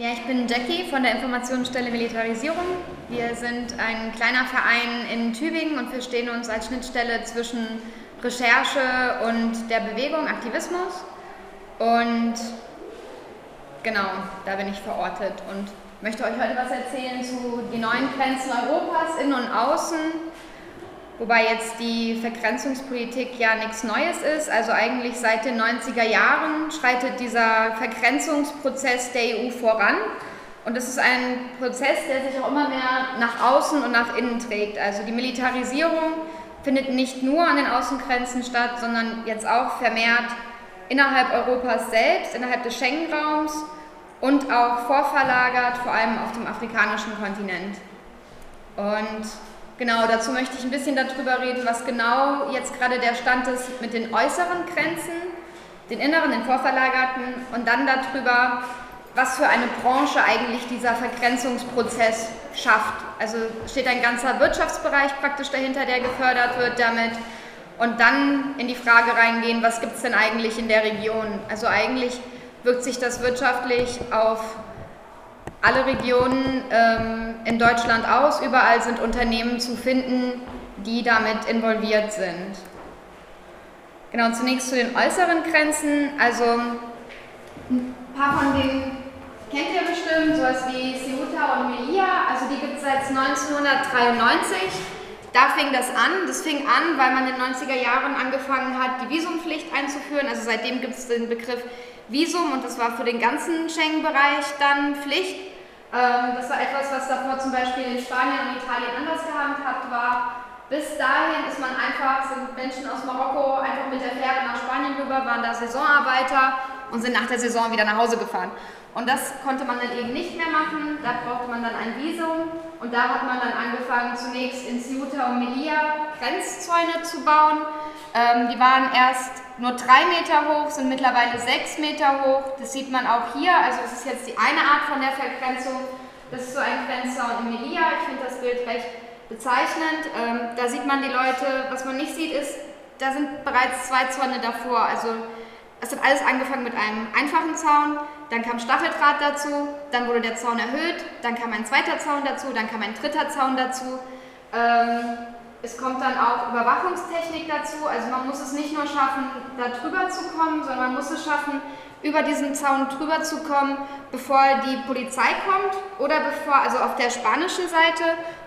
Ja, ich bin Jackie von der Informationsstelle Militarisierung. Wir sind ein kleiner Verein in Tübingen und wir stehen uns als Schnittstelle zwischen Recherche und der Bewegung, Aktivismus. Und genau, da bin ich verortet und möchte euch heute was erzählen zu den neuen Grenzen Europas, innen und außen. Wobei jetzt die Vergrenzungspolitik ja nichts Neues ist. Also eigentlich seit den 90er Jahren schreitet dieser Vergrenzungsprozess der EU voran. Und das ist ein Prozess, der sich auch immer mehr nach außen und nach innen trägt. Also die Militarisierung findet nicht nur an den Außengrenzen statt, sondern jetzt auch vermehrt innerhalb Europas selbst, innerhalb des Schengen-Raums und auch vorverlagert, vor allem auf dem afrikanischen Kontinent. Und genau dazu möchte ich ein bisschen darüber reden, was genau jetzt gerade der Stand ist mit den äußeren Grenzen, den inneren, den vorverlagerten und dann darüber, was für eine Branche eigentlich dieser Vergrenzungsprozess schafft. Also steht ein ganzer Wirtschaftsbereich praktisch dahinter, der gefördert wird damit. Und dann in die Frage reingehen, was gibt es denn eigentlich in der Region? Also eigentlich wirkt sich das wirtschaftlich auf alle Regionen ähm, in Deutschland aus. Überall sind Unternehmen zu finden, die damit involviert sind. Genau, zunächst zu den äußeren Grenzen. Also ein paar von denen kennt ihr bestimmt, sowas wie Ceuta und Melilla. Also die gibt es seit 1993. Da fing das an. Das fing an, weil man in den 90er Jahren angefangen hat, die Visumpflicht einzuführen. Also seitdem gibt es den Begriff Visum und das war für den ganzen Schengen-Bereich dann Pflicht. Ähm, das war etwas, was davor zum Beispiel in Spanien und Italien anders gehandhabt war. Bis dahin ist man einfach, sind Menschen aus Marokko einfach mit der Fähre nach Spanien rüber, waren da Saisonarbeiter und sind nach der Saison wieder nach Hause gefahren. Und das konnte man dann eben nicht mehr machen, da brauchte man dann ein Visum und da hat man dann angefangen, zunächst in Ceuta und Melilla Grenzzäune zu bauen. Ähm, die waren erst nur drei Meter hoch, sind mittlerweile sechs Meter hoch. Das sieht man auch hier. Also es ist jetzt die eine Art von der Vergrenzung. Das ist so ein Grenzzaun in Melilla. Ich finde das Bild recht bezeichnend. Ähm, da sieht man die Leute. Was man nicht sieht, ist, da sind bereits zwei Zäune davor. Also es hat alles angefangen mit einem einfachen Zaun, dann kam Stacheldraht dazu, dann wurde der Zaun erhöht, dann kam ein zweiter Zaun dazu, dann kam ein dritter Zaun dazu. Ähm, es kommt dann auch Überwachungstechnik dazu, also man muss es nicht nur schaffen, da drüber zu kommen, sondern man muss es schaffen, über diesen Zaun drüber zu kommen, bevor die Polizei kommt oder bevor, also auf der spanischen Seite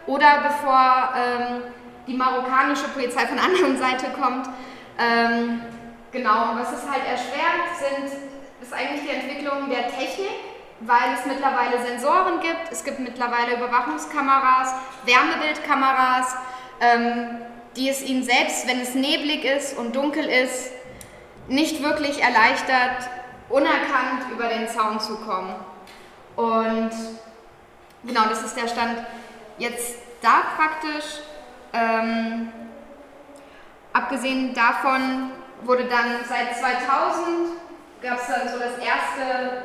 oder bevor ähm, die marokkanische Polizei von der anderen Seite kommt. Ähm, genau, was es halt erschwert, sind, ist eigentlich die Entwicklung der Technik, weil es mittlerweile Sensoren gibt, es gibt mittlerweile Überwachungskameras, Wärmebildkameras, ähm, die es ihnen selbst, wenn es neblig ist und dunkel ist, nicht wirklich erleichtert, unerkannt über den Zaun zu kommen. Und genau, das ist der Stand jetzt da praktisch. Ähm, abgesehen davon wurde dann seit 2000 gab es dann so das erste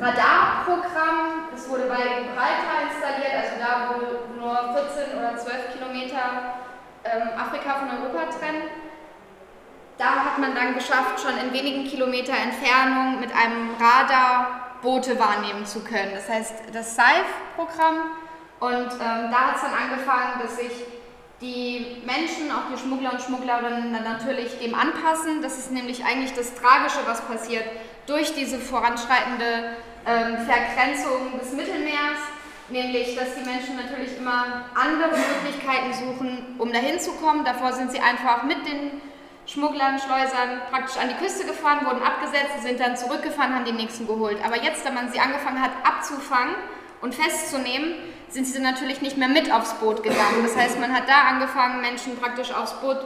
Radarprogramm. Das wurde bei Gibraltar installiert, also da, wo nur 14 oder 12 Kilometer ähm, Afrika von Europa trennen. Da hat man dann geschafft, schon in wenigen Kilometer Entfernung mit einem Radar Boote wahrnehmen zu können. Das heißt, das SAIF-Programm. Und ähm, da hat es dann angefangen, dass sich die Menschen, auch die Schmuggler und Schmugglerinnen, natürlich dem anpassen. Das ist nämlich eigentlich das Tragische, was passiert durch diese voranschreitende ähm, Vergrenzung des Mittelmeers, nämlich dass die Menschen natürlich immer andere Möglichkeiten suchen, um dahin zu kommen. Davor sind sie einfach mit den Schmugglern, Schleusern praktisch an die Küste gefahren, wurden abgesetzt, sind dann zurückgefahren, haben die nächsten geholt. Aber jetzt, da man sie angefangen hat abzufangen und festzunehmen, sind sie natürlich nicht mehr mit aufs Boot gegangen. Das heißt, man hat da angefangen, Menschen praktisch aufs Boot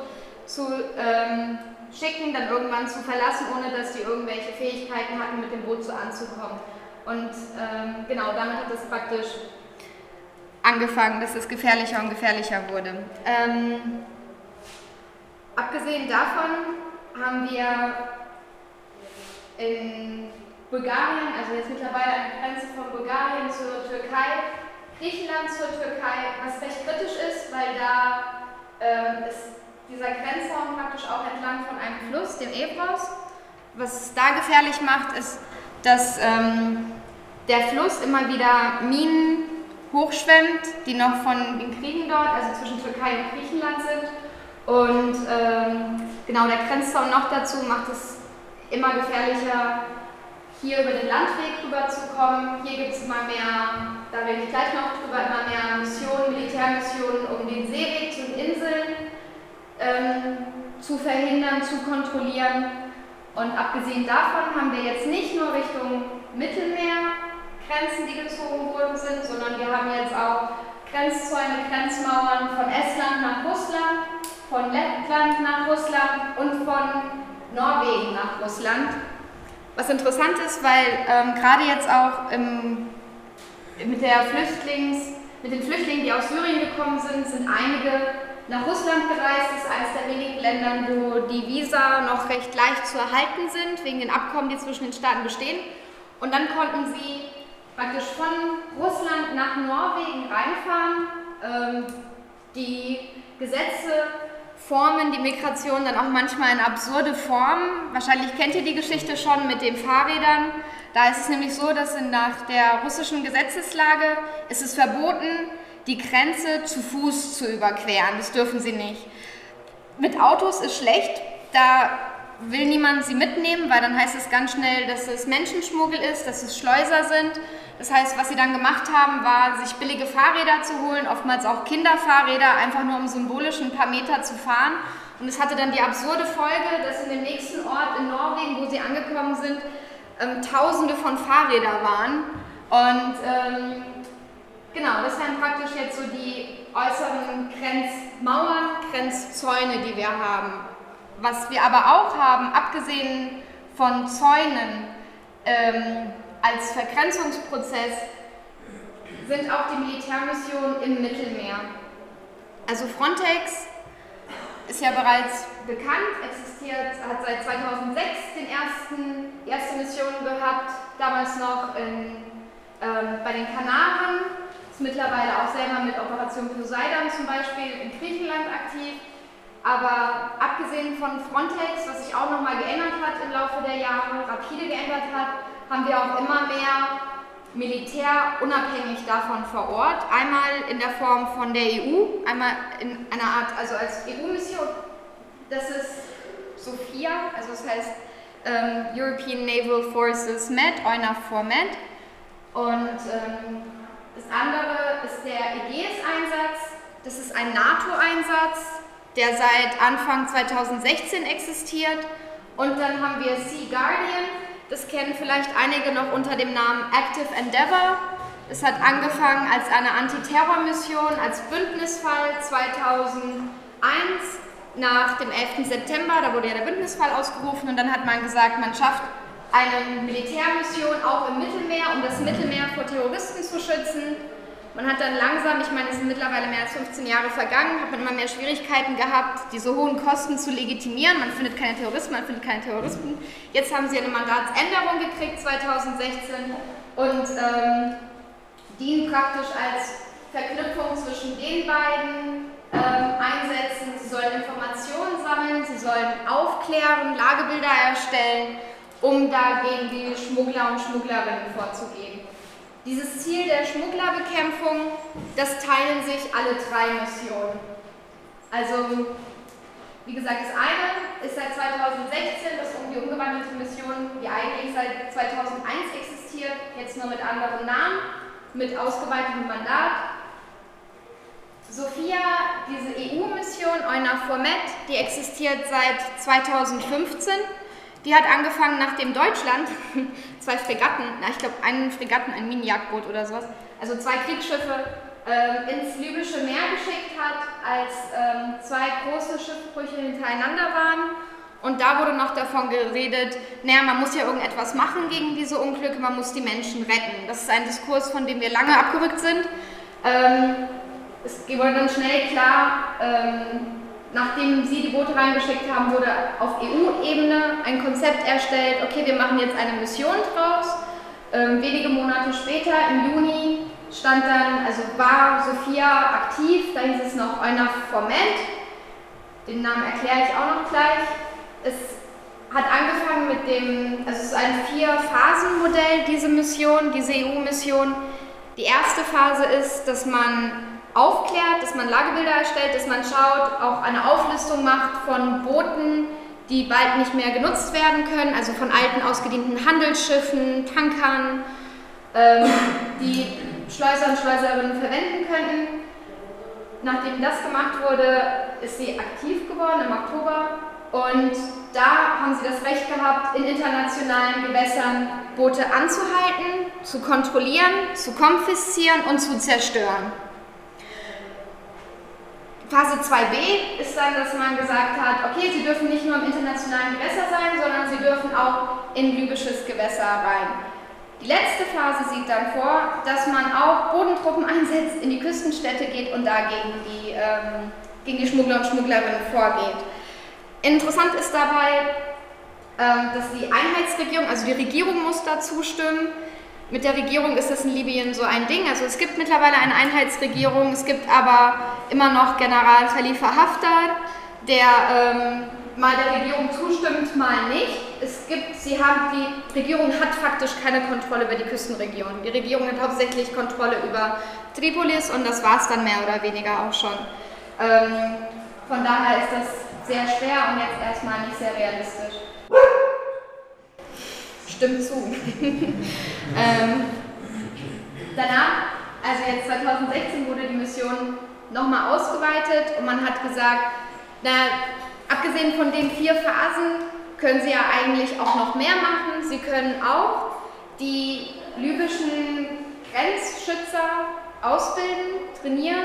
zu ähm, schicken, dann irgendwann zu verlassen, ohne dass die irgendwelche Fähigkeiten hatten, mit dem Boot so anzukommen. Und ähm, genau, damit hat es praktisch angefangen, dass es gefährlicher und gefährlicher wurde. Ähm, abgesehen davon haben wir in Bulgarien, also jetzt mittlerweile an der Grenze von Bulgarien zur Türkei, Griechenland zur Türkei, was recht kritisch ist, weil da äh, ist dieser Grenzraum praktisch auch entlang von einem Fluss, dem Ebros. Was es da gefährlich macht, ist, dass ähm, der Fluss immer wieder Minen hochschwemmt, die noch von den Kriegen dort, also zwischen Türkei und Griechenland sind. Und ähm, genau der Grenzzaun noch dazu macht es immer gefährlicher, hier über den Landweg rüber zu kommen. Hier gibt es immer mehr, da rede ich gleich noch drüber, immer mehr Missionen, Militärmissionen, um den Seeweg zu den Inseln ähm, zu verhindern, zu kontrollieren. Und abgesehen davon haben wir jetzt nicht nur Richtung Mittelmeer Grenzen, die gezogen worden sind, sondern wir haben jetzt auch Grenzzäune, Grenzmauern von Estland nach Russland, von Lettland nach Russland und von Norwegen nach Russland. Was interessant ist, weil ähm, gerade jetzt auch im, mit, der Flüchtlings, mit den Flüchtlingen, die aus Syrien gekommen sind, sind einige nach Russland gereist. Das ist eines der wenigen Länder, wo die Visa noch recht leicht zu erhalten sind, wegen den Abkommen, die zwischen den Staaten bestehen. Und dann konnten sie praktisch von Russland nach Norwegen reinfahren. Ähm, die Gesetze formen die Migration dann auch manchmal in absurde Formen. Wahrscheinlich kennt ihr die Geschichte schon mit den Fahrrädern. Da ist es nämlich so, dass nach der russischen Gesetzeslage ist es verboten, die Grenze zu Fuß zu überqueren. Das dürfen sie nicht. Mit Autos ist schlecht, da will niemand sie mitnehmen, weil dann heißt es ganz schnell, dass es Menschenschmuggel ist, dass es Schleuser sind. Das heißt, was sie dann gemacht haben, war, sich billige Fahrräder zu holen, oftmals auch Kinderfahrräder, einfach nur um symbolisch ein paar Meter zu fahren. Und es hatte dann die absurde Folge, dass in dem nächsten Ort in Norwegen, wo sie angekommen sind, ähm, Tausende von Fahrrädern waren. Und ähm, genau, das wären praktisch jetzt so die äußeren Grenzmauern, Grenzzäune, die wir haben. Was wir aber auch haben, abgesehen von Zäunen ähm, als Vergrenzungsprozess, sind auch die Militärmissionen im Mittelmeer. Also Frontex ist ja bereits bekannt, existiert, hat seit 2006 den ersten, erste Mission gehabt, damals noch in, ähm, bei den Kanaren, ist mittlerweile auch selber mit Operation Poseidon zum Beispiel in Griechenland aktiv. Aber abgesehen von Frontex, was sich auch nochmal geändert hat im Laufe der Jahre, rapide geändert hat, haben wir auch immer mehr Militär unabhängig davon vor Ort. Einmal in der Form von der EU, einmal in einer Art, also als EU-Mission. Das ist SOFIA, also das heißt ähm, European Naval Forces Med, EUNAVFOR Med. Und ähm, das andere ist der Ägäis-Einsatz. Das ist ein NATO-Einsatz, der seit Anfang 2016 existiert. Und dann haben wir Sea Guardian, das kennen vielleicht einige noch unter dem Namen Active Endeavour. Es hat angefangen als eine Antiterrormission, als Bündnisfall 2001 nach dem 11. September, da wurde ja der Bündnisfall ausgerufen und dann hat man gesagt, man schafft eine Militärmission auch im Mittelmeer, um das Mittelmeer vor Terroristen zu schützen. Man hat dann langsam, ich meine, es sind mittlerweile mehr als 15 Jahre vergangen, hat man immer mehr Schwierigkeiten gehabt, diese hohen Kosten zu legitimieren. Man findet keine Terroristen, man findet keine Terroristen. Jetzt haben sie eine Mandatsänderung gekriegt 2016 und ähm, dienen praktisch als Verknüpfung zwischen den beiden ähm, Einsätzen. Sie sollen Informationen sammeln, sie sollen aufklären, Lagebilder erstellen, um dagegen die Schmuggler und Schmugglerinnen vorzugehen. Dieses Ziel der Schmugglerbekämpfung, das teilen sich alle drei Missionen. Also, wie gesagt, das eine ist seit 2016, das um die umgewandelte Mission, die eigentlich seit 2001 existiert, jetzt nur mit anderen Namen, mit ausgeweitetem Mandat. Sophia, diese EU-Mission, EUNAVFOR Med, die existiert seit 2015 die hat angefangen, nachdem Deutschland zwei Fregatten, na, ich glaube einen Fregatten, ein Mini-Jagdboot oder sowas, also zwei Kriegsschiffe äh, ins libysche Meer geschickt hat, als ähm, zwei große Schiffbrüche hintereinander waren. Und da wurde noch davon geredet, naja, man muss ja irgendetwas machen gegen diese Unglücke, man muss die Menschen retten. Das ist ein Diskurs, von dem wir lange abgerückt sind. Ähm, es wurde dann schnell klar, ähm, nachdem Sie die Boote reingeschickt haben, wurde auf EU-Ebene ein Konzept erstellt, okay, wir machen jetzt eine Mission draus. Ähm, wenige Monate später, im Juni, stand dann, also war Sophia aktiv, da hieß es noch Euna Forment, den Namen erkläre ich auch noch gleich. Es hat angefangen mit dem, also es ist ein Vier-Phasen-Modell, diese Mission, diese EU-Mission. Die erste Phase ist, dass man aufklärt, dass man Lagebilder erstellt, dass man schaut, auch eine Auflistung macht von Booten, die bald nicht mehr genutzt werden können, also von alten ausgedienten Handelsschiffen, Tankern, ähm, die Schleuser und Schleuserinnen verwenden könnten. Nachdem das gemacht wurde, ist sie aktiv geworden im Oktober und da haben sie das Recht gehabt, in internationalen Gewässern Boote anzuhalten, zu kontrollieren, zu konfiszieren und zu zerstören. Phase 2b ist dann, dass man gesagt hat, okay, sie dürfen nicht nur im internationalen Gewässer sein, sondern sie dürfen auch in libysches Gewässer rein. Die letzte Phase sieht dann vor, dass man auch Bodentruppen einsetzt, in die Küstenstädte geht und dagegen die, ähm, gegen die Schmuggler und Schmugglerinnen vorgeht. Interessant ist dabei, ähm, dass die Einheitsregierung, also die Regierung muss da zustimmen. Mit der Regierung ist das in Libyen so ein Ding. Also es gibt mittlerweile eine Einheitsregierung, es gibt aber immer noch General Khalifa Haftar, der ähm, mal der Regierung zustimmt, mal nicht. Es gibt, sie haben, die Regierung hat faktisch keine Kontrolle über die Küstenregion. Die Regierung hat hauptsächlich Kontrolle über Tripolis und das war es dann mehr oder weniger auch schon. Ähm, von daher ist das sehr schwer und jetzt erstmal nicht sehr realistisch. Stimmt zu. ähm, danach, also jetzt 2016 wurde die Mission nochmal ausgeweitet und man hat gesagt, na, abgesehen von den vier Phasen können Sie ja eigentlich auch noch mehr machen. Sie können auch die libyschen Grenzschützer ausbilden, trainieren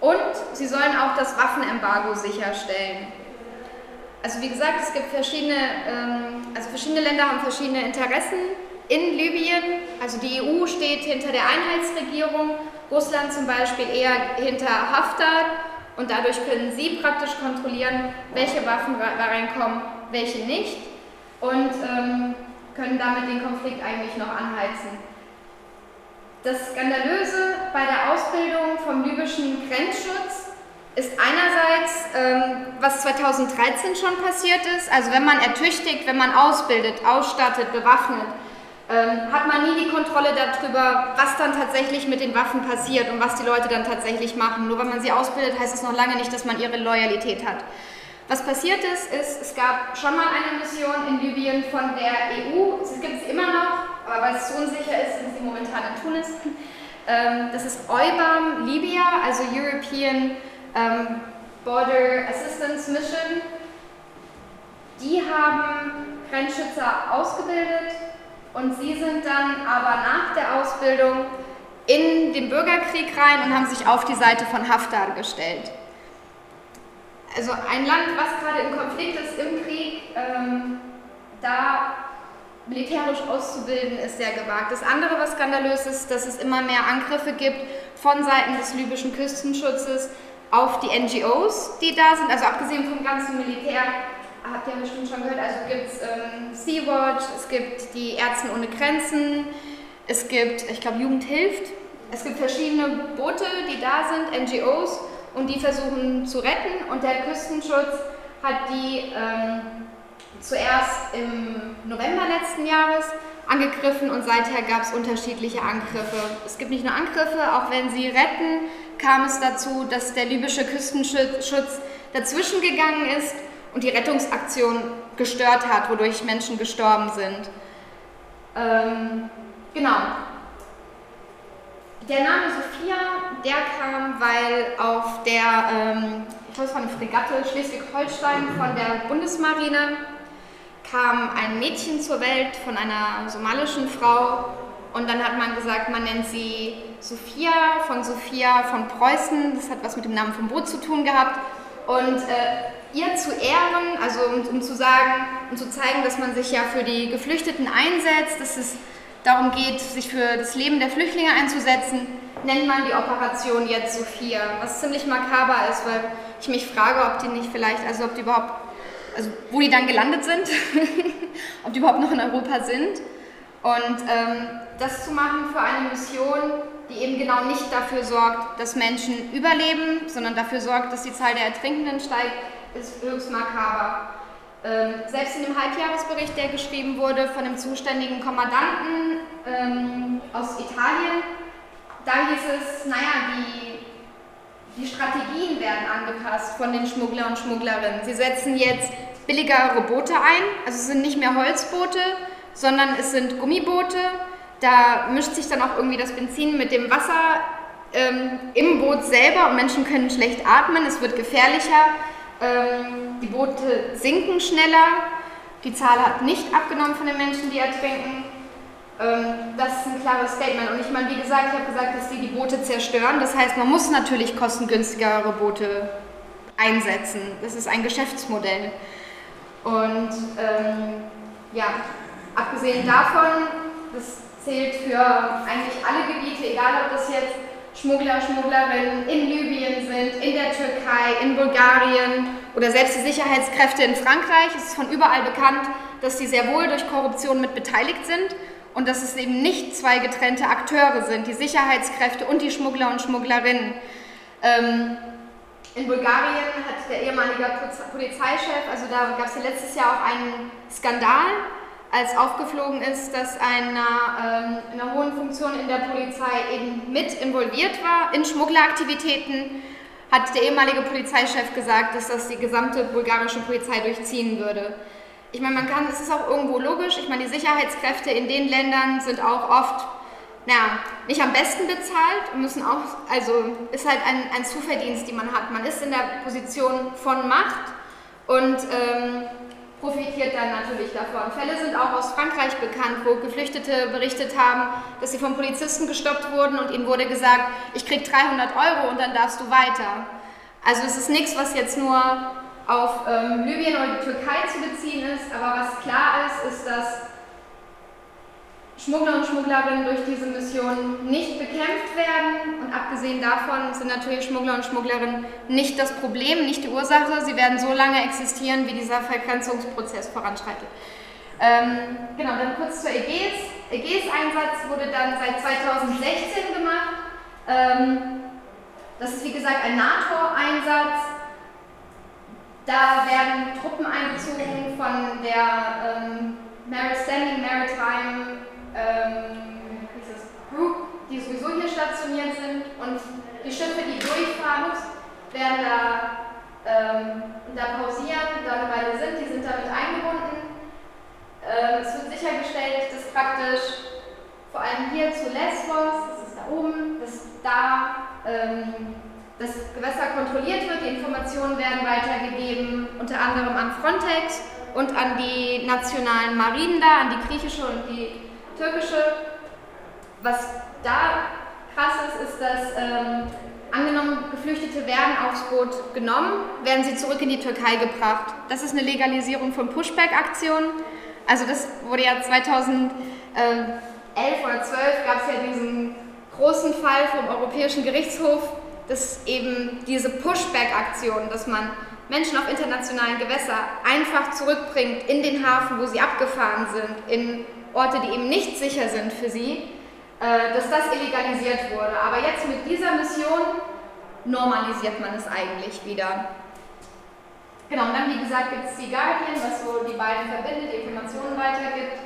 und Sie sollen auch das Waffenembargo sicherstellen. Also wie gesagt, es gibt verschiedene, ähm, also verschiedene Länder haben verschiedene Interessen in Libyen. Also die EU steht hinter der Einheitsregierung, Russland zum Beispiel eher hinter Haftar und dadurch können sie praktisch kontrollieren, welche Waffen reinkommen, welche nicht und ähm, können damit den Konflikt eigentlich noch anheizen. Das Skandalöse bei der Ausbildung vom libyschen Grenzschutz ist einerseits, ähm, was 2013 schon passiert ist, also wenn man ertüchtigt, wenn man ausbildet, ausstattet, bewaffnet, ähm, hat man nie die Kontrolle darüber, was dann tatsächlich mit den Waffen passiert und was die Leute dann tatsächlich machen. Nur wenn man sie ausbildet, heißt es noch lange nicht, dass man ihre Loyalität hat. Was passiert ist, ist, es gab schon mal eine Mission in Libyen von der EU, es gibt sie immer noch, aber weil es zu unsicher ist, sind sie momentan in Tunis. Ähm, das ist EUBAM Libya, also European ähm, Border Assistance Mission. Die haben Grenzschützer ausgebildet und sie sind dann aber nach der Ausbildung in den Bürgerkrieg rein und haben sich auf die Seite von Haftar gestellt. Also ein Land, was gerade im Konflikt ist, im Krieg, ähm, da militärisch auszubilden, ist sehr gewagt. Das andere, was skandalös ist, dass es immer mehr Angriffe gibt von Seiten des libyschen Küstenschutzes auf die NGOs, die da sind, also abgesehen vom ganzen Militär, habt ihr bestimmt schon gehört, also gibt es ähm, Sea-Watch, es gibt die Ärzte ohne Grenzen, es gibt, ich glaube, Jugend hilft, es gibt verschiedene Boote, die da sind, NGOs, und die versuchen zu retten. Und der Küstenschutz hat die ähm, zuerst im November letzten Jahres angegriffen. Und seither gab es unterschiedliche Angriffe. Es gibt nicht nur Angriffe, auch wenn sie retten, kam es dazu, dass der libysche Küstenschutz dazwischen gegangen ist und die Rettungsaktion gestört hat, wodurch Menschen gestorben sind. Ähm, genau. Der Name Sophia, der kam, weil auf der, ähm, ich es war eine Fregatte Schleswig-Holstein von der Bundesmarine, kam ein Mädchen zur Welt von einer somalischen Frau und dann hat man gesagt, man nennt sie Sophia von Sophia von Preußen. Das hat was mit dem Namen vom Boot zu tun gehabt. Und äh, ihr zu ehren, also um, um, zu sagen, um zu zeigen, dass man sich ja für die Geflüchteten einsetzt, dass es darum geht, sich für das Leben der Flüchtlinge einzusetzen, nennt man die Operation jetzt Sophia, was ziemlich makaber ist, weil ich mich frage, ob die nicht vielleicht, also ob die überhaupt, also wo die dann gelandet sind, ob die überhaupt noch in Europa sind. Und ähm, das zu machen für eine Mission, die eben genau nicht dafür sorgt, dass Menschen überleben, sondern dafür sorgt, dass die Zahl der Ertrinkenden steigt, ist höchst makaber. Ähm, selbst in dem Halbjahresbericht, der geschrieben wurde von dem zuständigen Kommandanten ähm, aus Italien, da hieß es, naja, die, die Strategien werden angepasst von den Schmuggler und Schmugglerinnen. Sie setzen jetzt billigere Boote ein, also es sind nicht mehr Holzboote, sondern es sind Gummiboote. Da mischt sich dann auch irgendwie das Benzin mit dem Wasser ähm, im Boot selber und Menschen können schlecht atmen, es wird gefährlicher, ähm, die Boote sinken schneller, die Zahl hat nicht abgenommen von den Menschen, die ertrinken. Ähm, das ist ein klares Statement. Und ich meine, wie gesagt, ich habe gesagt, dass die die Boote zerstören. Das heißt, man muss natürlich kostengünstigere Boote einsetzen. Das ist ein Geschäftsmodell. Und ähm, ja, abgesehen davon, das zählt für eigentlich alle Gebiete, egal ob das jetzt Schmuggler, Schmugglerinnen in Libyen sind, in der Türkei, in Bulgarien oder selbst die Sicherheitskräfte in Frankreich. Es ist von überall bekannt, dass sie sehr wohl durch Korruption mit beteiligt sind und dass es eben nicht zwei getrennte Akteure sind, die Sicherheitskräfte und die Schmuggler und Schmugglerinnen. Ähm, in Bulgarien hat der ehemalige Polizeichef, also da gab es ja letztes Jahr auch einen Skandal, als aufgeflogen ist, dass einer ähm, in einer hohen Funktion in der Polizei eben mit involviert war in Schmuggleraktivitäten, hat der ehemalige Polizeichef gesagt, dass das die gesamte bulgarische Polizei durchziehen würde. Ich meine, man kann, es ist auch irgendwo logisch. Ich meine, die Sicherheitskräfte in den Ländern sind auch oft, naja, nicht am besten bezahlt und müssen auch, also ist halt ein, ein Zuverdienst, die man hat. Man ist in der Position von Macht und ähm, profitiert dann natürlich davon. Fälle sind auch aus Frankreich bekannt, wo Geflüchtete berichtet haben, dass sie vom Polizisten gestoppt wurden und ihnen wurde gesagt, ich krieg 300 Euro und dann darfst du weiter. Also es ist nichts, was jetzt nur auf ähm, Libyen oder die Türkei zu beziehen ist, aber was klar ist, ist, dass Schmuggler und Schmugglerinnen durch diese Mission nicht bekämpft werden. Und abgesehen davon sind natürlich Schmuggler und Schmugglerinnen nicht das Problem, nicht die Ursache. Sie werden so lange existieren, wie dieser Vergrenzungsprozess voranschreitet. Ähm, genau, dann kurz zur EGS. EGS-Einsatz wurde dann seit 2016 gemacht. Ähm, das ist wie gesagt ein NATO-Einsatz. Da werden Truppen eingezogen von der ähm, Standing Maritime ähm, Group, die sowieso hier stationiert sind und die Schiffe, die durchfahren, werden da, ähm, da pausieren, da eine Weile sind, die sind damit eingebunden. Ähm, es wird sichergestellt, dass praktisch vor allem hier zu Lesbos, das ist da oben, dass da ähm, das Gewässer kontrolliert wird, die Informationen werden weitergegeben, unter anderem an Frontex und an die nationalen Marinen da, an die griechische und die türkische. Was da krass ist, ist, dass ähm, angenommen Geflüchtete werden aufs Boot genommen, werden sie zurück in die Türkei gebracht. Das ist eine Legalisierung von Pushback-Aktionen. Also das wurde ja 2011 oder 12 gab es ja diesen großen Fall vom Europäischen Gerichtshof, dass eben diese Pushback-Aktion, dass man Menschen auf internationalen Gewässern einfach zurückbringt in den Hafen, wo sie abgefahren sind, in Orte, die eben nicht sicher sind für sie, äh, dass das illegalisiert wurde. Aber jetzt mit dieser Mission normalisiert man es eigentlich wieder. Genau, und dann wie gesagt gibt es die Guardian, was so die beiden verbindet, die Informationen weitergibt.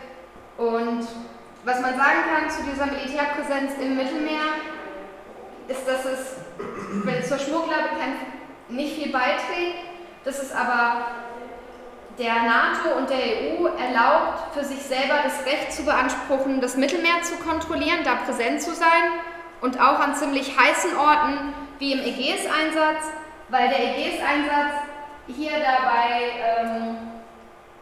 Und was man sagen kann zu dieser Militärpräsenz im Mittelmeer, ist, dass es zur Schmugglerbekämpfung nicht viel beiträgt, dass es aber der NATO und der EU erlaubt, für sich selber das Recht zu beanspruchen, das Mittelmeer zu kontrollieren, da präsent zu sein und auch an ziemlich heißen Orten wie im Ägäis-Einsatz, weil der Ägäis-Einsatz hier dabei ähm,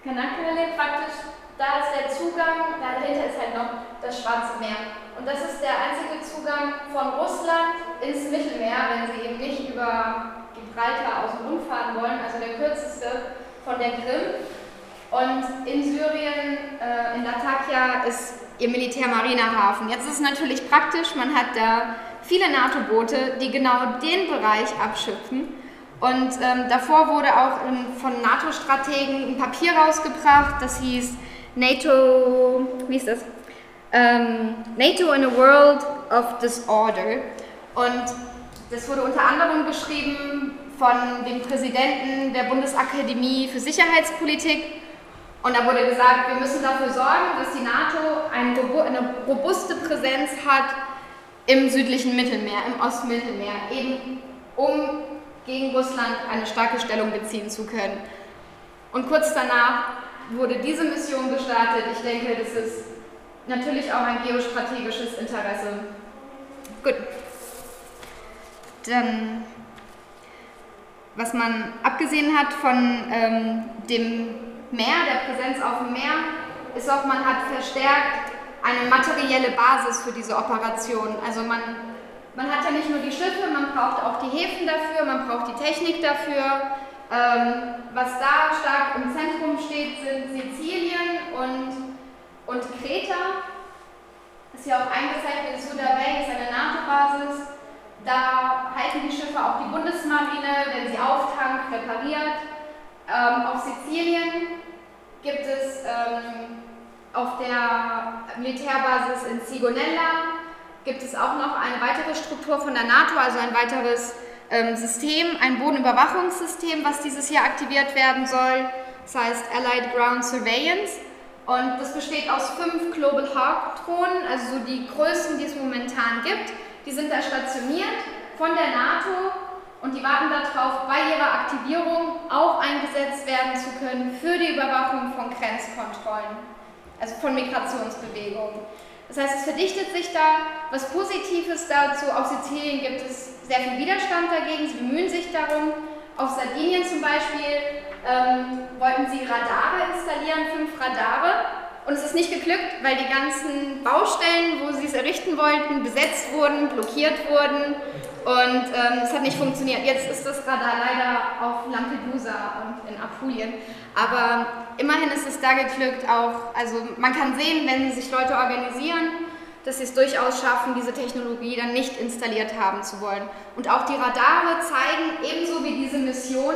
Kanakkale praktisch, da ist der Zugang, dahinter ist halt noch das Schwarze Meer. Und das ist der einzige Zugang von Russland ins Mittelmeer, wenn sie eben nicht über Gibraltar außen rumfahren wollen, also der kürzeste von der Krim. Und in Syrien, äh, in Latakia, ist ihr Militärmarinehafen. Jetzt ist es natürlich praktisch, man hat da viele NATO-Boote, die genau den Bereich abschiffen. Und ähm, davor wurde auch in, von NATO-Strategen ein Papier rausgebracht, das hieß NATO, wie ist das? Ähm, NATO in a World of Disorder. Und das wurde unter anderem geschrieben von dem Präsidenten der Bundesakademie für Sicherheitspolitik. Und da wurde gesagt, wir müssen dafür sorgen, dass die NATO eine robuste Präsenz hat im südlichen Mittelmeer, im Ostmittelmeer, eben um gegen Russland eine starke Stellung beziehen zu können. Und kurz danach wurde diese Mission gestartet. Ich denke, das ist natürlich auch ein geostrategisches Interesse. Gut. Dann, was man abgesehen hat von ähm, dem Meer, der Präsenz auf dem Meer, ist auch, man hat verstärkt eine materielle Basis für diese Operation. Also man, man hat ja nicht nur die Schiffe, man braucht auch die Häfen dafür, man braucht die Technik dafür. Ähm, was da stark im Zentrum steht, sind Sizilien und, und Kreta. Ist ja auch eingezeichnet, Suda Bay ist eine NATO-Basis. Da halten die Schiffe auch die Bundesmarine, wenn sie auftankt, repariert. Ähm, auf Sizilien gibt es ähm, auf der Militärbasis in Sigonella gibt es auch noch eine weitere Struktur von der NATO, also ein weiteres ähm, System, ein Bodenüberwachungssystem, was dieses Jahr aktiviert werden soll. Das heißt Allied Ground Surveillance. Und das besteht aus fünf Global Hawk Drohnen, also so die größten, die es momentan gibt. Die sind da stationiert von der NATO und die warten darauf, bei ihrer Aktivierung auch eingesetzt werden zu können für die Überwachung von Grenzkontrollen, also von Migrationsbewegungen. Das heißt, es verdichtet sich da was Positives dazu. Auf Sizilien gibt es sehr viel Widerstand dagegen, sie bemühen sich darum. Auf Sardinien zum Beispiel ähm, wollten sie Radare installieren, fünf Radare. Und es ist nicht geglückt, weil die ganzen Baustellen, wo sie es errichten wollten, besetzt wurden, blockiert wurden und ähm, es hat nicht funktioniert. Jetzt ist das Radar leider auf Lampedusa und in Apulien. Aber immerhin ist es da geglückt auch, also man kann sehen, wenn sich Leute organisieren, dass sie es durchaus schaffen, diese Technologie dann nicht installiert haben zu wollen. Und auch die Radare zeigen, ebenso wie diese Mission,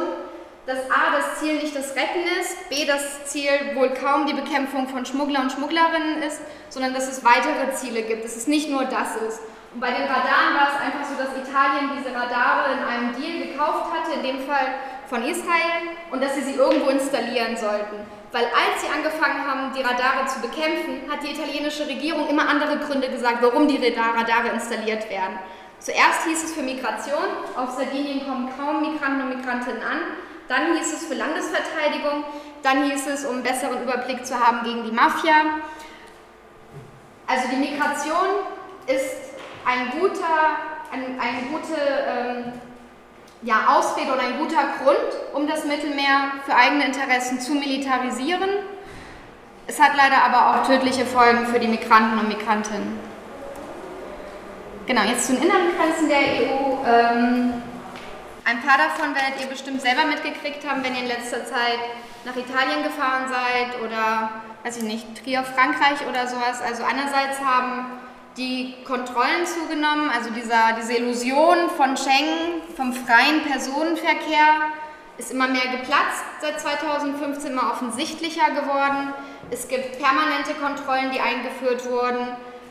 dass A, das Ziel nicht das Retten ist, B, das Ziel wohl kaum die Bekämpfung von Schmuggler und Schmugglerinnen ist, sondern dass es weitere Ziele gibt, dass es nicht nur das ist. Und bei den Radaren war es einfach so, dass Italien diese Radare in einem Deal gekauft hatte, in dem Fall von Israel, und dass sie sie irgendwo installieren sollten. Weil als sie angefangen haben, die Radare zu bekämpfen, hat die italienische Regierung immer andere Gründe gesagt, warum die Radare installiert werden. Zuerst hieß es für Migration, auf Sardinien kommen kaum Migranten und Migrantinnen an. Dann hieß es für Landesverteidigung, dann hieß es, um einen besseren Überblick zu haben gegen die Mafia. Also die Migration ist ein guter, ein, ein gute ähm, ja, Ausrede oder ein guter Grund, um das Mittelmeer für eigene Interessen zu militarisieren. Es hat leider aber auch tödliche Folgen für die Migranten und Migrantinnen. Genau, jetzt zu den inneren Grenzen der EU. Ähm, ein paar davon werdet ihr bestimmt selber mitgekriegt haben, wenn ihr in letzter Zeit nach Italien gefahren seid oder, weiß ich nicht, Trier, Frankreich oder sowas. Also einerseits haben die Kontrollen zugenommen, also dieser, diese Illusion von Schengen, vom freien Personenverkehr ist immer mehr geplatzt, seit 2015 immer offensichtlicher geworden. Es gibt permanente Kontrollen, die eingeführt wurden,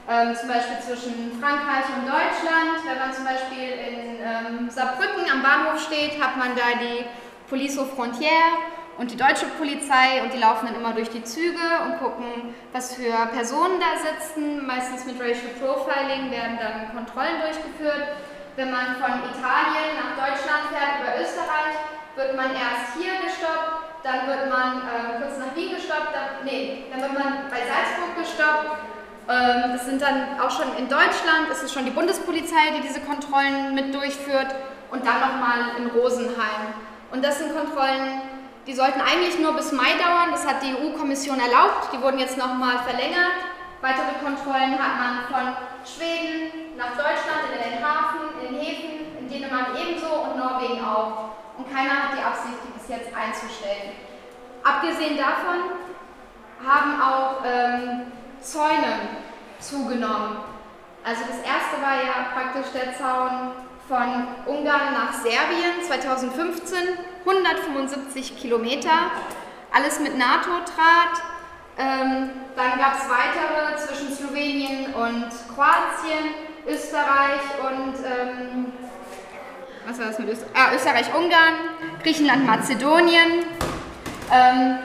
ähm, zum Beispiel zwischen Frankreich und Deutschland. Wenn man zum Beispiel in ähm, Saarbrücken am Bahnhof steht, hat man da die Police aux Frontières und die deutsche Polizei und die laufen dann immer durch die Züge und gucken, was für Personen da sitzen. Meistens mit Racial Profiling werden dann Kontrollen durchgeführt. Wenn man von Italien nach Deutschland fährt über Österreich, wird man erst hier gestoppt, dann wird man äh, kurz nach Wien gestoppt, dann, nee, dann wird man bei Salzburg gestoppt. Ähm, das sind dann auch schon in Deutschland, ist es schon die Bundespolizei, die diese Kontrollen mit durchführt und dann nochmal in Rosenheim. Und das sind Kontrollen, die sollten eigentlich nur bis Mai dauern, das hat die EU-Kommission erlaubt, die wurden jetzt nochmal verlängert. Weitere Kontrollen hat man von Schweden nach Deutschland, in den Hafen, in den Häfen, in Dänemark ebenso und Norwegen auch. Und keiner hat die Absicht, die bis jetzt einzustellen. Abgesehen davon haben auch ähm, Zäune zugenommen. Also das erste war ja praktisch der Zaun von Ungarn nach Serbien 2015, 175 Kilometer, alles mit NATO-Draht. Ähm, dann gab es weitere zwischen Slowenien und Kroatien, Österreich und, ähm, was war das mit Österreich? Ah, Österreich, Ungarn, Griechenland, Mazedonien. Ähm,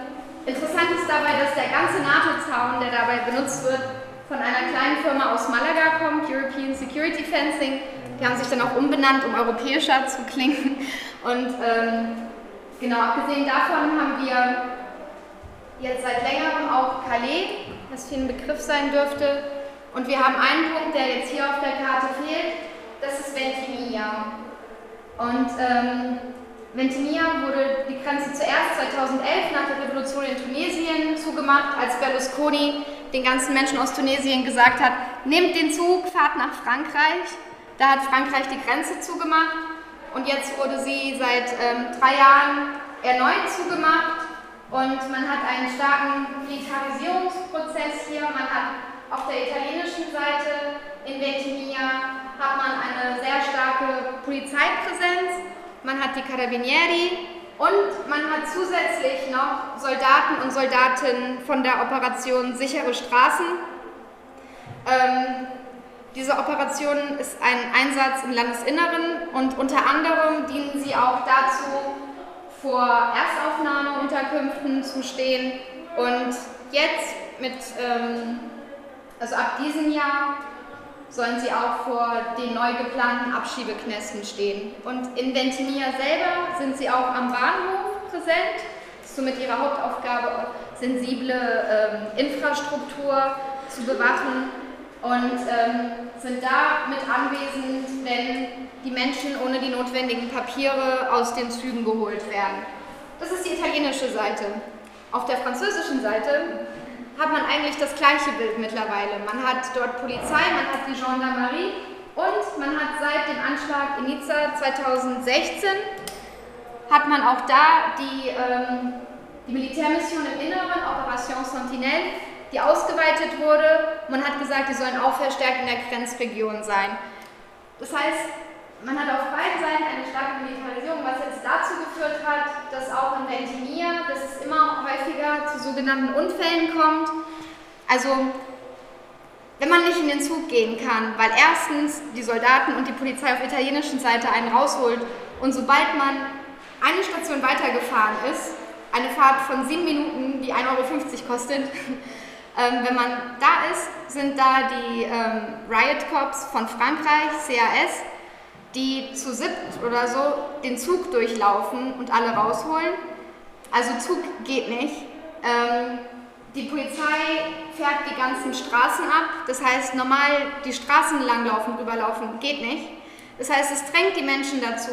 interessant ist dabei, dass der ganze NATO-Zaun, der dabei benutzt wird, von einer kleinen Firma aus Malaga kommt, European Security Fencing. Die haben sich dann auch umbenannt, um europäischer zu klingen. Und ähm, genau, abgesehen davon haben wir jetzt seit längerem auch Calais, was für ein Begriff sein dürfte. Und wir haben einen Punkt, der jetzt hier auf der Karte fehlt, das ist Ventimiglia. Und ähm, Ventimiglia wurde die Grenze zuerst 2011 nach der Revolution in Tunesien zugemacht, als Berlusconi den ganzen Menschen aus Tunesien gesagt hat, nehmt den Zug, fahrt nach Frankreich. Da hat Frankreich die Grenze zugemacht und jetzt wurde sie seit ähm, drei Jahren erneut zugemacht und man hat einen starken Militarisierungsprozess hier. Man hat auf der italienischen Seite in Ventimiglia hat man eine sehr starke Polizeipräsenz. Man hat die Carabinieri und man hat zusätzlich noch Soldaten und Soldatinnen von der Operation Sichere Straßen. Ähm, diese Operation ist ein Einsatz im Landesinneren und unter anderem dienen sie auch dazu, vor Erstaufnahmeunterkünften zu stehen und jetzt mit, ähm, also ab diesem Jahr sollen sie auch vor den neu geplanten Abschiebeknästen stehen. Und in Ventimiglia selber sind sie auch am Bahnhof präsent. Somit ihre Hauptaufgabe, sensible ähm, Infrastruktur zu bewachen und ähm, sind da mit anwesend, wenn die Menschen ohne die notwendigen Papiere aus den Zügen geholt werden. Das ist die italienische Seite. Auf der französischen Seite hat man eigentlich das gleiche Bild mittlerweile. Man hat dort Polizei, man hat die Gendarmerie und man hat seit dem Anschlag in Nizza 2016 hat man auch da die, ähm, die Militärmission im Inneren, Operation Sentinelle, die ausgeweitet wurde. Man hat gesagt, die sollen auch verstärkt in der Grenzregion sein. Das heißt, man hat auf beiden Seiten eine starke Militarisierung, was jetzt dazu geführt hat, dass auch in Ventimiglia, dass es immer häufiger zu sogenannten Unfällen kommt. Also, wenn man nicht in den Zug gehen kann, weil erstens die Soldaten und die Polizei auf der italienischen Seite einen rausholt und sobald man eine Station weitergefahren ist, eine Fahrt von sieben Minuten, die 1,50 Euro kostet, ähm, wenn man da ist, sind da die ähm, Riot Cops von Frankreich, CAS, die zu siebt oder so den Zug durchlaufen und alle rausholen. Also Zug geht nicht. Ähm, die Polizei fährt die ganzen Straßen ab. Das heißt, normal die Straßen langlaufen, rüberlaufen, geht nicht. Das heißt, es drängt die Menschen dazu,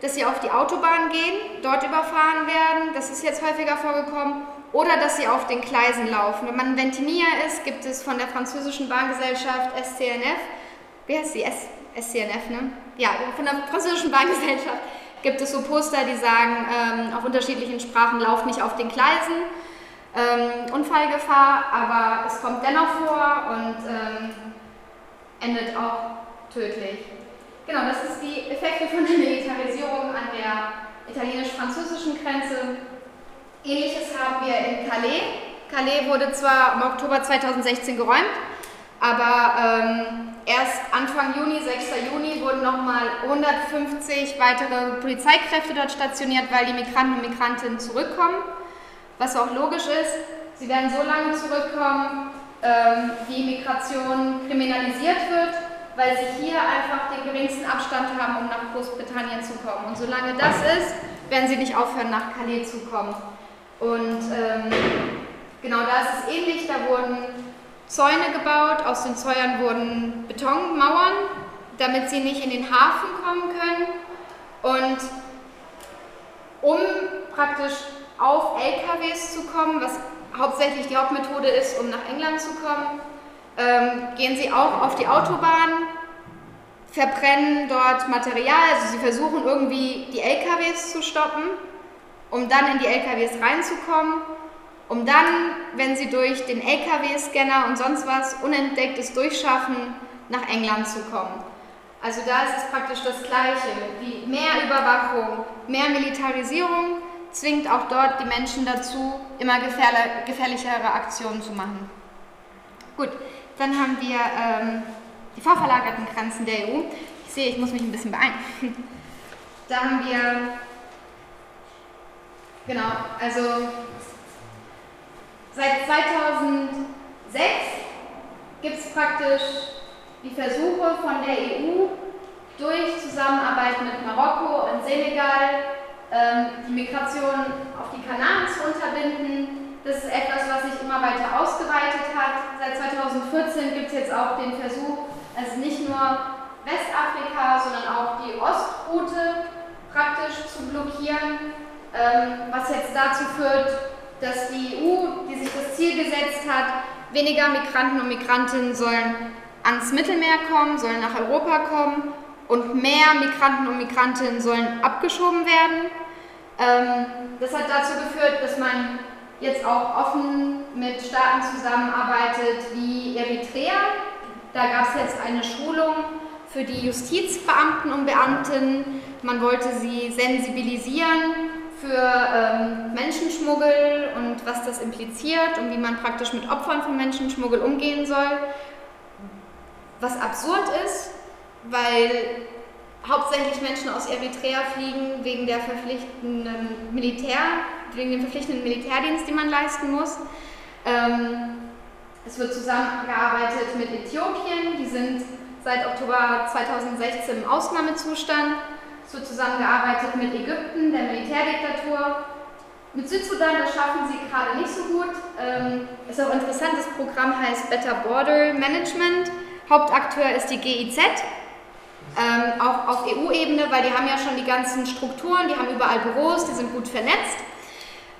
dass sie auf die Autobahn gehen, dort überfahren werden. Das ist jetzt häufiger vorgekommen. Oder dass sie auf den Gleisen laufen. Wenn man in Ventimiglia ist, gibt es von der französischen Bahngesellschaft SCNF, wie heißt sie? SCNF, ne? Ja, von der französischen Bahngesellschaft gibt es so Poster, die sagen, ähm, auf unterschiedlichen Sprachen, lauft nicht auf den Gleisen, ähm, Unfallgefahr, aber es kommt dennoch vor und ähm, endet auch tödlich. Genau, das ist die Effekte von der Militarisierung an der italienisch-französischen Grenze. Ähnliches haben wir in Calais. Calais wurde zwar im Oktober 2016 geräumt, aber ähm, erst Anfang Juni, 6. Juni, wurden nochmal 150 weitere Polizeikräfte dort stationiert, weil die Migranten und Migrantinnen zurückkommen. Was auch logisch ist, sie werden so lange zurückkommen, ähm, wie Migration kriminalisiert wird, weil sie hier einfach den geringsten Abstand haben, um nach Großbritannien zu kommen. Und solange das ist, werden sie nicht aufhören, nach Calais zu kommen. Und ähm, genau da ist es ähnlich, da wurden Zäune gebaut, aus den Zäunen wurden Betonmauern, damit sie nicht in den Hafen kommen können. Und um praktisch auf LKWs zu kommen, was hauptsächlich die Hauptmethode ist, um nach England zu kommen, ähm, gehen sie auch auf die Autobahn, verbrennen dort Material, also sie versuchen irgendwie die LKWs zu stoppen, um dann in die LKWs reinzukommen um dann, wenn sie durch den LKW-Scanner und sonst was Unentdecktes durchschaffen, nach England zu kommen. Also da ist es praktisch das Gleiche. Die mehr Überwachung, mehr Militarisierung zwingt auch dort die Menschen dazu, immer gefährlichere Aktionen zu machen. Gut, dann haben wir ähm, die vorverlagerten Grenzen der EU. Ich sehe, ich muss mich ein bisschen beeilen. da haben wir, genau, also seit 2006 gibt es praktisch die Versuche von der EU durch Zusammenarbeit mit Marokko und Senegal ähm, die Migration auf die Kanaren zu unterbinden. Das ist etwas, was sich immer weiter ausgeweitet hat. Seit 2014 gibt es jetzt auch den Versuch, also nicht nur Westafrika, sondern auch die Ostroute praktisch zu blockieren, ähm, was jetzt dazu führt, dass die EU, die sich das Ziel gesetzt hat, weniger Migranten und Migrantinnen sollen ans Mittelmeer kommen, sollen nach Europa kommen und mehr Migranten und Migrantinnen sollen abgeschoben werden. Ähm, das hat dazu geführt, dass man jetzt auch offen mit Staaten zusammenarbeitet wie Eritrea. Da gab es jetzt eine Schulung für die Justizbeamten und Beamtinnen. Man wollte sie sensibilisieren für ähm, Menschenschmuggel und was das impliziert und wie man praktisch mit Opfern von Menschenschmuggel umgehen soll. Was absurd ist, weil hauptsächlich Menschen aus Eritrea fliegen wegen der verpflichtenden Militär, wegen dem verpflichtenden Militärdienst, den man leisten muss. Ähm, es wird zusammengearbeitet mit Äthiopien, die sind seit Oktober 2016 im Ausnahmezustand. Wird zusammengearbeitet mit Ägypten, der Militärdiktatur. Mit Südsudan, das schaffen sie gerade nicht so gut. Ähm, ist auch interessant, das Programm heißt Better Border Management. Hauptakteur ist die GIZ, ähm, auch auf EU-Ebene, weil die haben ja schon die ganzen Strukturen, die haben überall Büros, die sind gut vernetzt.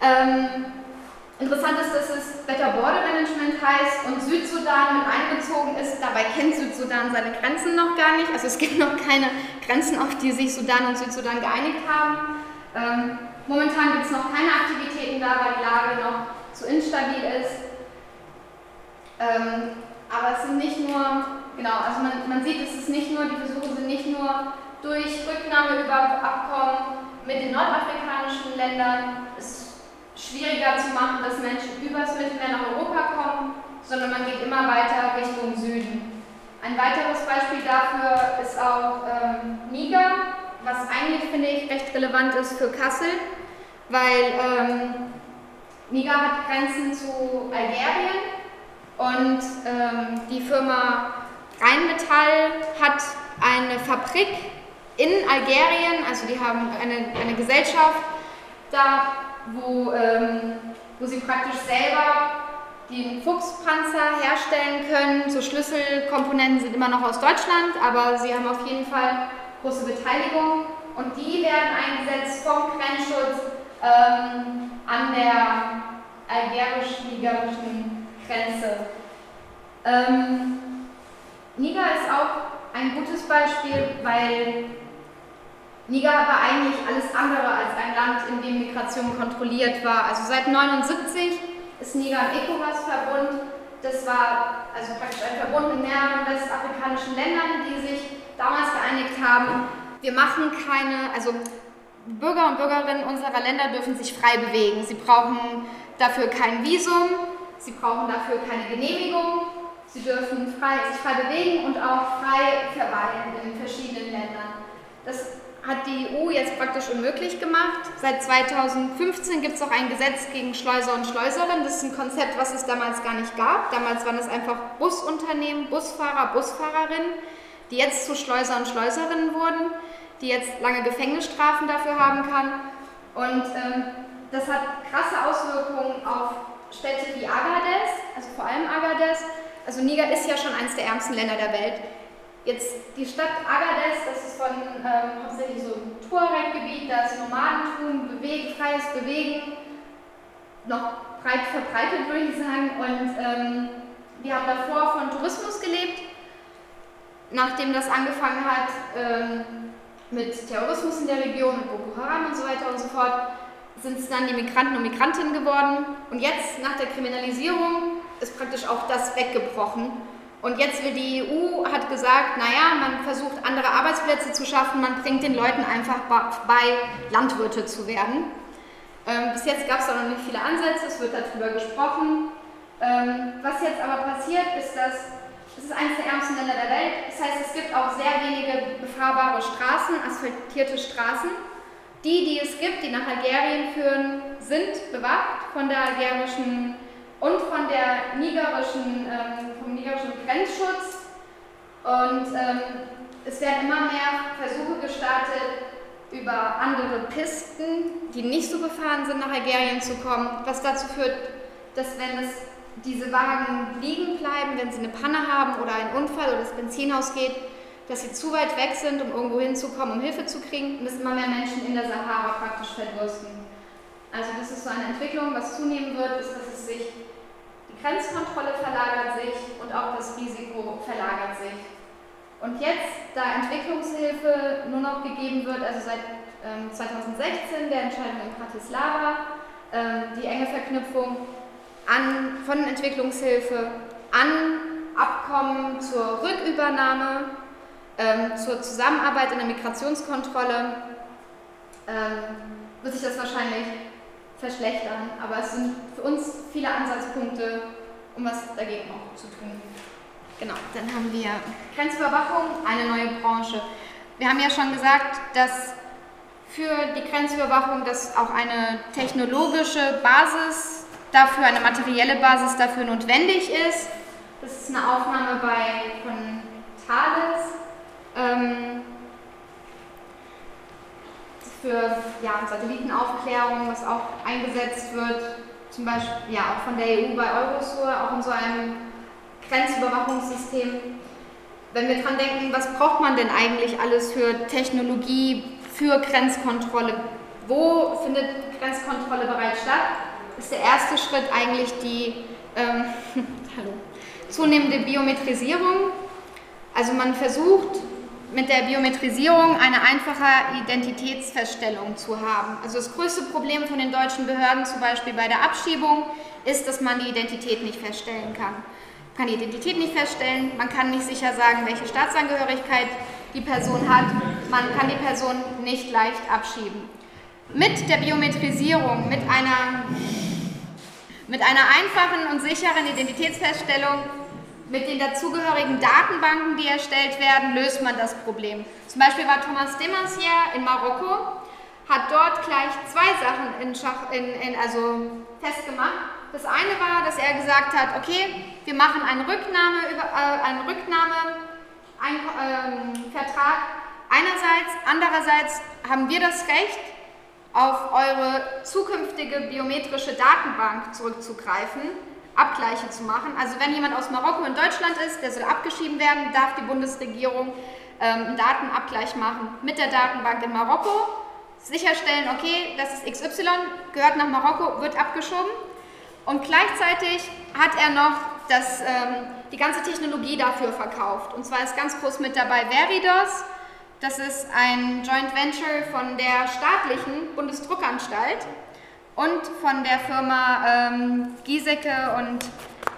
Ähm, interessant ist, dass es Better Border Management heißt und Südsudan mit einbezogen ist. Dabei kennt Südsudan seine Grenzen noch gar nicht. Also es gibt noch keine Grenzen, auf die sich Sudan und Südsudan geeinigt haben. Ähm, momentan gibt es noch keine Aktivitäten da, weil die Lage noch zu instabil ist. Ähm, aber es sind nicht nur Genau, also man, man sieht, es ist nicht nur, die Versuche sind nicht nur durch Rücknahme mit den nordafrikanischen Ländern es schwieriger zu machen, dass Menschen übers Mittelmeer nach Europa kommen, sondern man geht immer weiter Richtung Süden. Ein weiteres Beispiel dafür ist auch ähm, Niger, was eigentlich, finde ich, recht relevant ist für Kassel, weil ähm, Niger hat Grenzen zu Algerien und ähm, die Firma Rheinmetall hat eine Fabrik in Algerien, also die haben eine, eine Gesellschaft da, wo, ähm, wo sie praktisch selber den Fuchspanzer herstellen können. So Schlüsselkomponenten sind immer noch aus Deutschland, aber sie haben auf jeden Fall große Beteiligung und die werden eingesetzt vom Grenzschutz ähm, an der algerisch-nigerischen Grenze. Ähm, Niger ist auch ein gutes Beispiel, weil Niger war eigentlich alles andere als ein Land, in dem Migration kontrolliert war. Also seit 1979 ist Niger ein ECOWAS-Verbund. Das war also praktisch ein Verbund mit mehreren westafrikanischen Ländern, die sich damals geeinigt haben. Wir machen keine, also Bürger und Bürgerinnen unserer Länder dürfen sich frei bewegen. Sie brauchen dafür kein Visum, sie brauchen dafür keine Genehmigung, Sie dürfen frei, sich frei bewegen und auch frei verweilen in verschiedenen Ländern. Das hat die EU jetzt praktisch unmöglich gemacht. Seit 2015 gibt es auch ein Gesetz gegen Schleuser und Schleuserinnen. Das ist ein Konzept, was es damals gar nicht gab. Damals waren es einfach Busunternehmen, Busfahrer, Busfahrerinnen, die jetzt zu Schleuser und Schleuserinnen wurden, die jetzt lange Gefängnisstrafen dafür haben kann. Und ähm, das hat krasse Auswirkungen auf Städte wie Agadez, also vor allem Agadez, also Niger ist ja schon eines der ärmsten Länder der Welt. Jetzt die Stadt Agadez, das ist von ähm, hauptsächlich so ein Tuareg-Gebiet, da ist Nomadentum, Bewegen, freies Bewegen noch breit verbreitet, würde ich sagen. Und ähm, wir haben davor von Tourismus gelebt. Nachdem das angefangen hat ähm, mit Terrorismus in der Region, mit Boko Haram und so weiter und so fort, sind es dann die Migranten und Migrantinnen geworden. Und jetzt, nach der Kriminalisierung, ist praktisch auch das weggebrochen. Und jetzt will die EU, hat gesagt, naja, man versucht andere Arbeitsplätze zu schaffen, man bringt den Leuten einfach bei, Landwirte zu werden. Ähm, bis jetzt gab es da noch nicht viele Ansätze, es wird darüber gesprochen. Ähm, was jetzt aber passiert, ist, dass Es ist eines der ärmsten Länder der Welt. Das heißt, es gibt auch sehr wenige befahrbare Straßen, asphaltierte Straßen. Die, die es gibt, die nach Algerien führen, sind bewacht von der algerischen und von der nigerischen, ähm, vom nigerischen Grenzschutz. Und ähm, es werden immer mehr Versuche gestartet, über andere Pisten, die nicht so befahren sind, nach Algerien zu kommen, was dazu führt, dass wenn es diese Wagen liegen bleiben, wenn sie eine Panne haben oder einen Unfall oder das Benzin ausgeht, dass sie zu weit weg sind, um irgendwo hinzukommen, um Hilfe zu kriegen dass immer mehr Menschen in der Sahara praktisch verdursten. Also das ist so eine Entwicklung, was zunehmen wird, ist, dass es sich, Grenzkontrolle verlagert sich und auch das Risiko verlagert sich. Und jetzt, da Entwicklungshilfe nur noch gegeben wird, also seit ähm, 2016 der Entscheidung in Bratislava, ähm, die enge Verknüpfung an, von Entwicklungshilfe an Abkommen zur Rückübernahme, ähm, zur Zusammenarbeit in der Migrationskontrolle, ähm, wird sich das wahrscheinlich verschlechtern. Aber es sind für uns viele Ansatzpunkte, um was dagegen auch zu tun. Genau, dann haben wir Grenzüberwachung, eine neue Branche. Wir haben ja schon gesagt, dass für die Grenzüberwachung dass auch eine technologische Basis dafür, eine materielle Basis dafür notwendig ist. Das ist eine Aufnahme bei, von Thales. Ähm, für ja, Satellitenaufklärung, was auch eingesetzt wird, zum Beispiel ja, auch von der EU bei Eurosur, auch in so einem Grenzüberwachungssystem. Wenn wir dran denken, was braucht man denn eigentlich alles für Technologie für Grenzkontrolle? Wo findet Grenzkontrolle bereits statt? Ist der erste Schritt eigentlich die ähm, zunehmende Biometrisierung. Also man versucht mit der Biometrisierung eine einfache Identitätsfeststellung zu haben. Also das größte Problem von den deutschen Behörden zum Beispiel bei der Abschiebung ist, dass man die Identität nicht feststellen kann kann die Identität nicht feststellen, man kann nicht sicher sagen, welche Staatsangehörigkeit die Person hat, man kann die Person nicht leicht abschieben. Mit der Biometrisierung, mit einer, mit einer einfachen und sicheren Identitätsfeststellung, mit den dazugehörigen Datenbanken, die erstellt werden, löst man das Problem. Zum Beispiel war Thomas Demassier in Marokko, hat dort gleich zwei Sachen in Schach, in, in, also festgemacht. Das eine war, dass er gesagt hat, okay, wir machen einen Rücknahme, äh, einen Rücknahme ein, ähm, einerseits, andererseits haben wir das Recht, auf eure zukünftige biometrische Datenbank zurückzugreifen, Abgleiche zu machen. Also wenn jemand aus Marokko in Deutschland ist, der soll abgeschieden werden, darf die Bundesregierung ähm, einen Datenabgleich machen mit der Datenbank in Marokko, sicherstellen, okay, das ist XY, gehört nach Marokko, wird abgeschoben und gleichzeitig hat er noch das, ähm, die ganze Technologie dafür verkauft. Und zwar ist ganz groß mit dabei Veridos. Das ist ein Joint Venture von der staatlichen Bundesdruckanstalt und von der Firma ähm, Giesecke und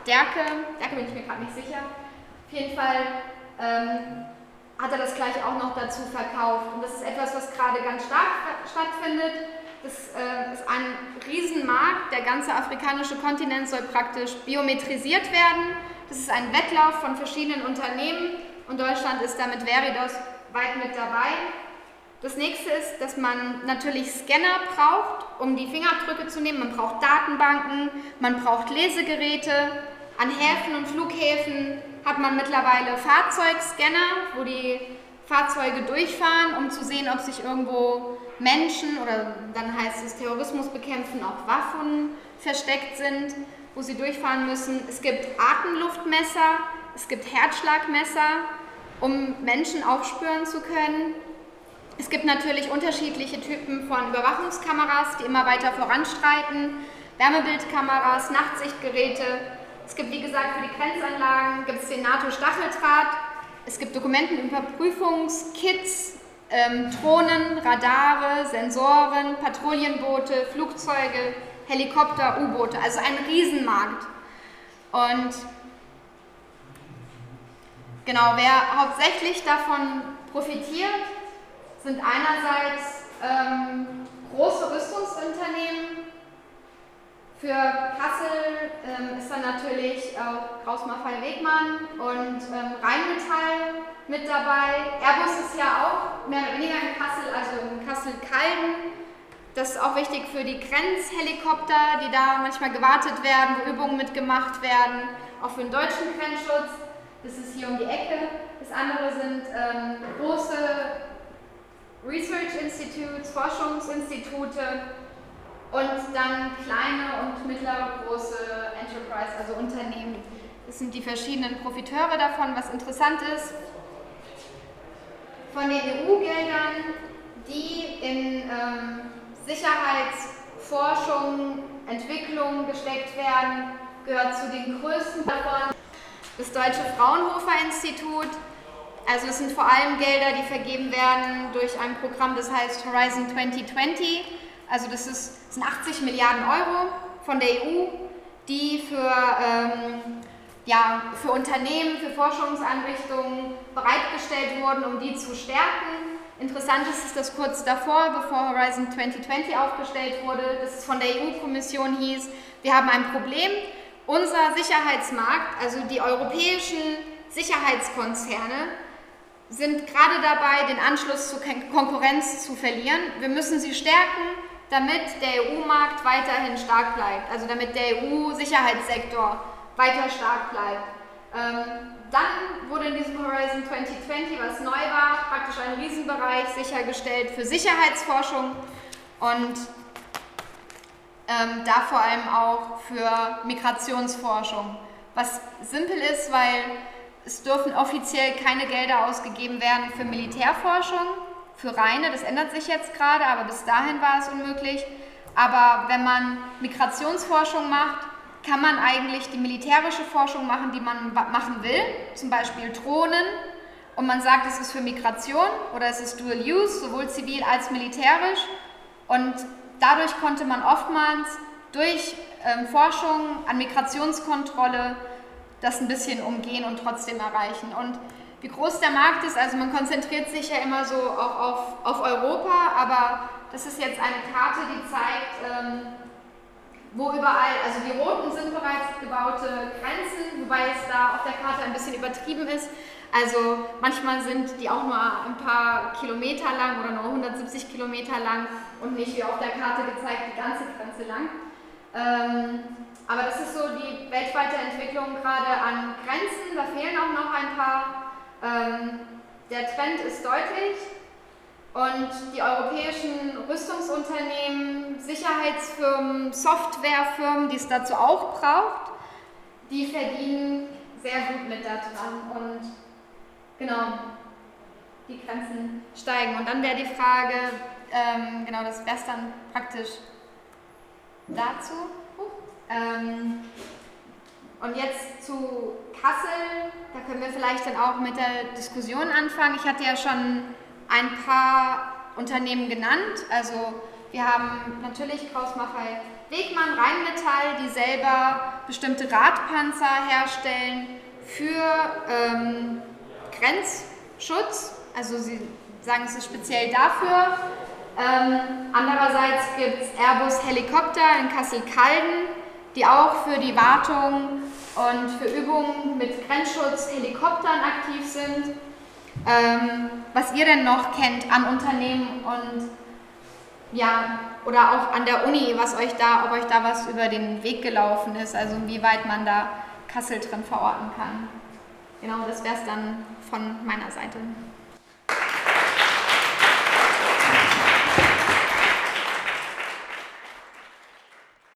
Derke. Derke bin ich mir gerade nicht sicher. Auf jeden Fall ähm, hat er das gleich auch noch dazu verkauft. Und das ist etwas, was gerade ganz stark stattfindet. Das äh, ist ein Riesenmarkt. Der ganze afrikanische Kontinent soll praktisch biometrisiert werden. Das ist ein Wettlauf von verschiedenen Unternehmen und Deutschland ist damit Veridos weit mit dabei. Das nächste ist, dass man natürlich Scanner braucht, um die Fingerabdrücke zu nehmen. Man braucht Datenbanken, man braucht Lesegeräte. An Häfen und Flughäfen hat man mittlerweile Fahrzeugscanner, wo die Fahrzeuge durchfahren, um zu sehen, ob sich irgendwo Menschen oder dann heißt es Terrorismus bekämpfen, auch Waffen versteckt sind, wo sie durchfahren müssen. Es gibt Atemluftmesser, es gibt Herzschlagmesser, um Menschen aufspüren zu können. Es gibt natürlich unterschiedliche Typen von Überwachungskameras, die immer weiter voranstreiten. Wärmebildkameras, Nachtsichtgeräte. Es gibt, wie gesagt, für die Grenzanlagen gibt es den NATO-Stacheldraht. Es gibt Dokumentenüberprüfungskits, ähm, Drohnen, Radare, Sensoren, Patrouillenboote, Flugzeuge, Helikopter, U-Boote, also ein Riesenmarkt. Und genau, wer hauptsächlich davon profitiert, sind einerseits ähm, große Rüstungsunternehmen, Für Kassel ähm, ist dann natürlich auch Kraus Maffei Wegmann und ähm, Rheinmetall mit dabei. Airbus ist ja auch mehr oder weniger in Kassel, also in Kassel-Calden. Das ist auch wichtig für die Grenzhelikopter, die da manchmal gewartet werden, wo Übungen mitgemacht werden, auch für den deutschen Grenzschutz. Das ist hier um die Ecke. Das andere sind ähm, große Research Institutes, Forschungsinstitute und dann kleine und mittlere große Enterprise, also Unternehmen. Das sind die verschiedenen Profiteure davon. Was interessant ist, von den EU-Geldern, die in ähm, Sicherheitsforschung, Entwicklung gesteckt werden, gehört zu den größten davon das Deutsche Fraunhofer Institut. Also es sind vor allem Gelder, die vergeben werden durch ein Programm, das heißt Horizon 2020. Also das ist, sind 80 Milliarden Euro von der EU, die für, ähm, ja, für Unternehmen, für Forschungseinrichtungen bereitgestellt wurden, um die zu stärken. Interessant ist, dass das kurz davor, bevor Horizon 2020 aufgestellt wurde, dass es von der EU-Kommission hieß, wir haben ein Problem, unser Sicherheitsmarkt, also die europäischen Sicherheitskonzerne, sind gerade dabei, den Anschluss zur Konkurrenz zu verlieren. Wir müssen sie stärken, damit der EU-Markt weiterhin stark bleibt, also damit der EU-Sicherheitssektor weiter stark bleibt. Ähm, dann wurde in diesem Horizon 2020, was neu war, praktisch ein Riesenbereich sichergestellt für Sicherheitsforschung und ähm, da vor allem auch für Migrationsforschung. Was simpel ist, weil es dürfen offiziell keine Gelder ausgegeben werden für Militärforschung, für reine, das ändert sich jetzt gerade, aber bis dahin war es unmöglich. Aber wenn man Migrationsforschung macht, kann man eigentlich die militärische Forschung machen, die man machen will, zum Beispiel Drohnen. Und man sagt, es ist für Migration oder es ist Dual Use, sowohl zivil als militärisch. Und dadurch konnte man oftmals durch ähm, Forschung an Migrationskontrolle das ein bisschen umgehen und trotzdem erreichen. Und wie groß der Markt ist, also man konzentriert sich ja immer so auch auf, auf Europa, aber das ist jetzt eine Karte, die zeigt, ähm, wo überall, also die roten sind bereits gebaute Grenzen, wobei es da auf der Karte ein bisschen übertrieben ist. Also manchmal sind die auch nur ein paar Kilometer lang oder nur 170 Kilometer lang und nicht wie auf der Karte gezeigt die ganze Grenze lang. Ähm, aber das ist so die weltweite Entwicklung gerade an Grenzen. Da fehlen auch noch ein paar. Ähm, der Trend ist deutlich und die europäischen Rüstungsunternehmen, Sicherheitsfirmen, Softwarefirmen, die es dazu auch braucht, die verdienen sehr gut mit daran und genau, die Grenzen steigen. Und dann wäre die Frage, ähm, genau, das wäre dann praktisch dazu. Ähm, und jetzt zu Kassel, da können wir vielleicht dann auch mit der Diskussion anfangen. Ich hatte ja schon ein paar Unternehmen genannt. Also wir haben natürlich Kraus Maffei Wegmann, Rheinmetall, die selber bestimmte Radpanzer herstellen für ähm, Grenzschutz. Also sie sagen, es ist speziell dafür. Ähm, andererseits gibt es Airbus Helikopter in Kassel-Calden, die auch für die Wartung und für Übungen mit Grenzschutz Helikoptern aktiv sind. Ähm, was ihr denn noch kennt an Unternehmen und ja, oder auch an der Uni, was euch da, ob euch da was über den Weg gelaufen ist, also inwieweit man da Kassel drin verorten kann. Genau, das wäre es dann von meiner Seite.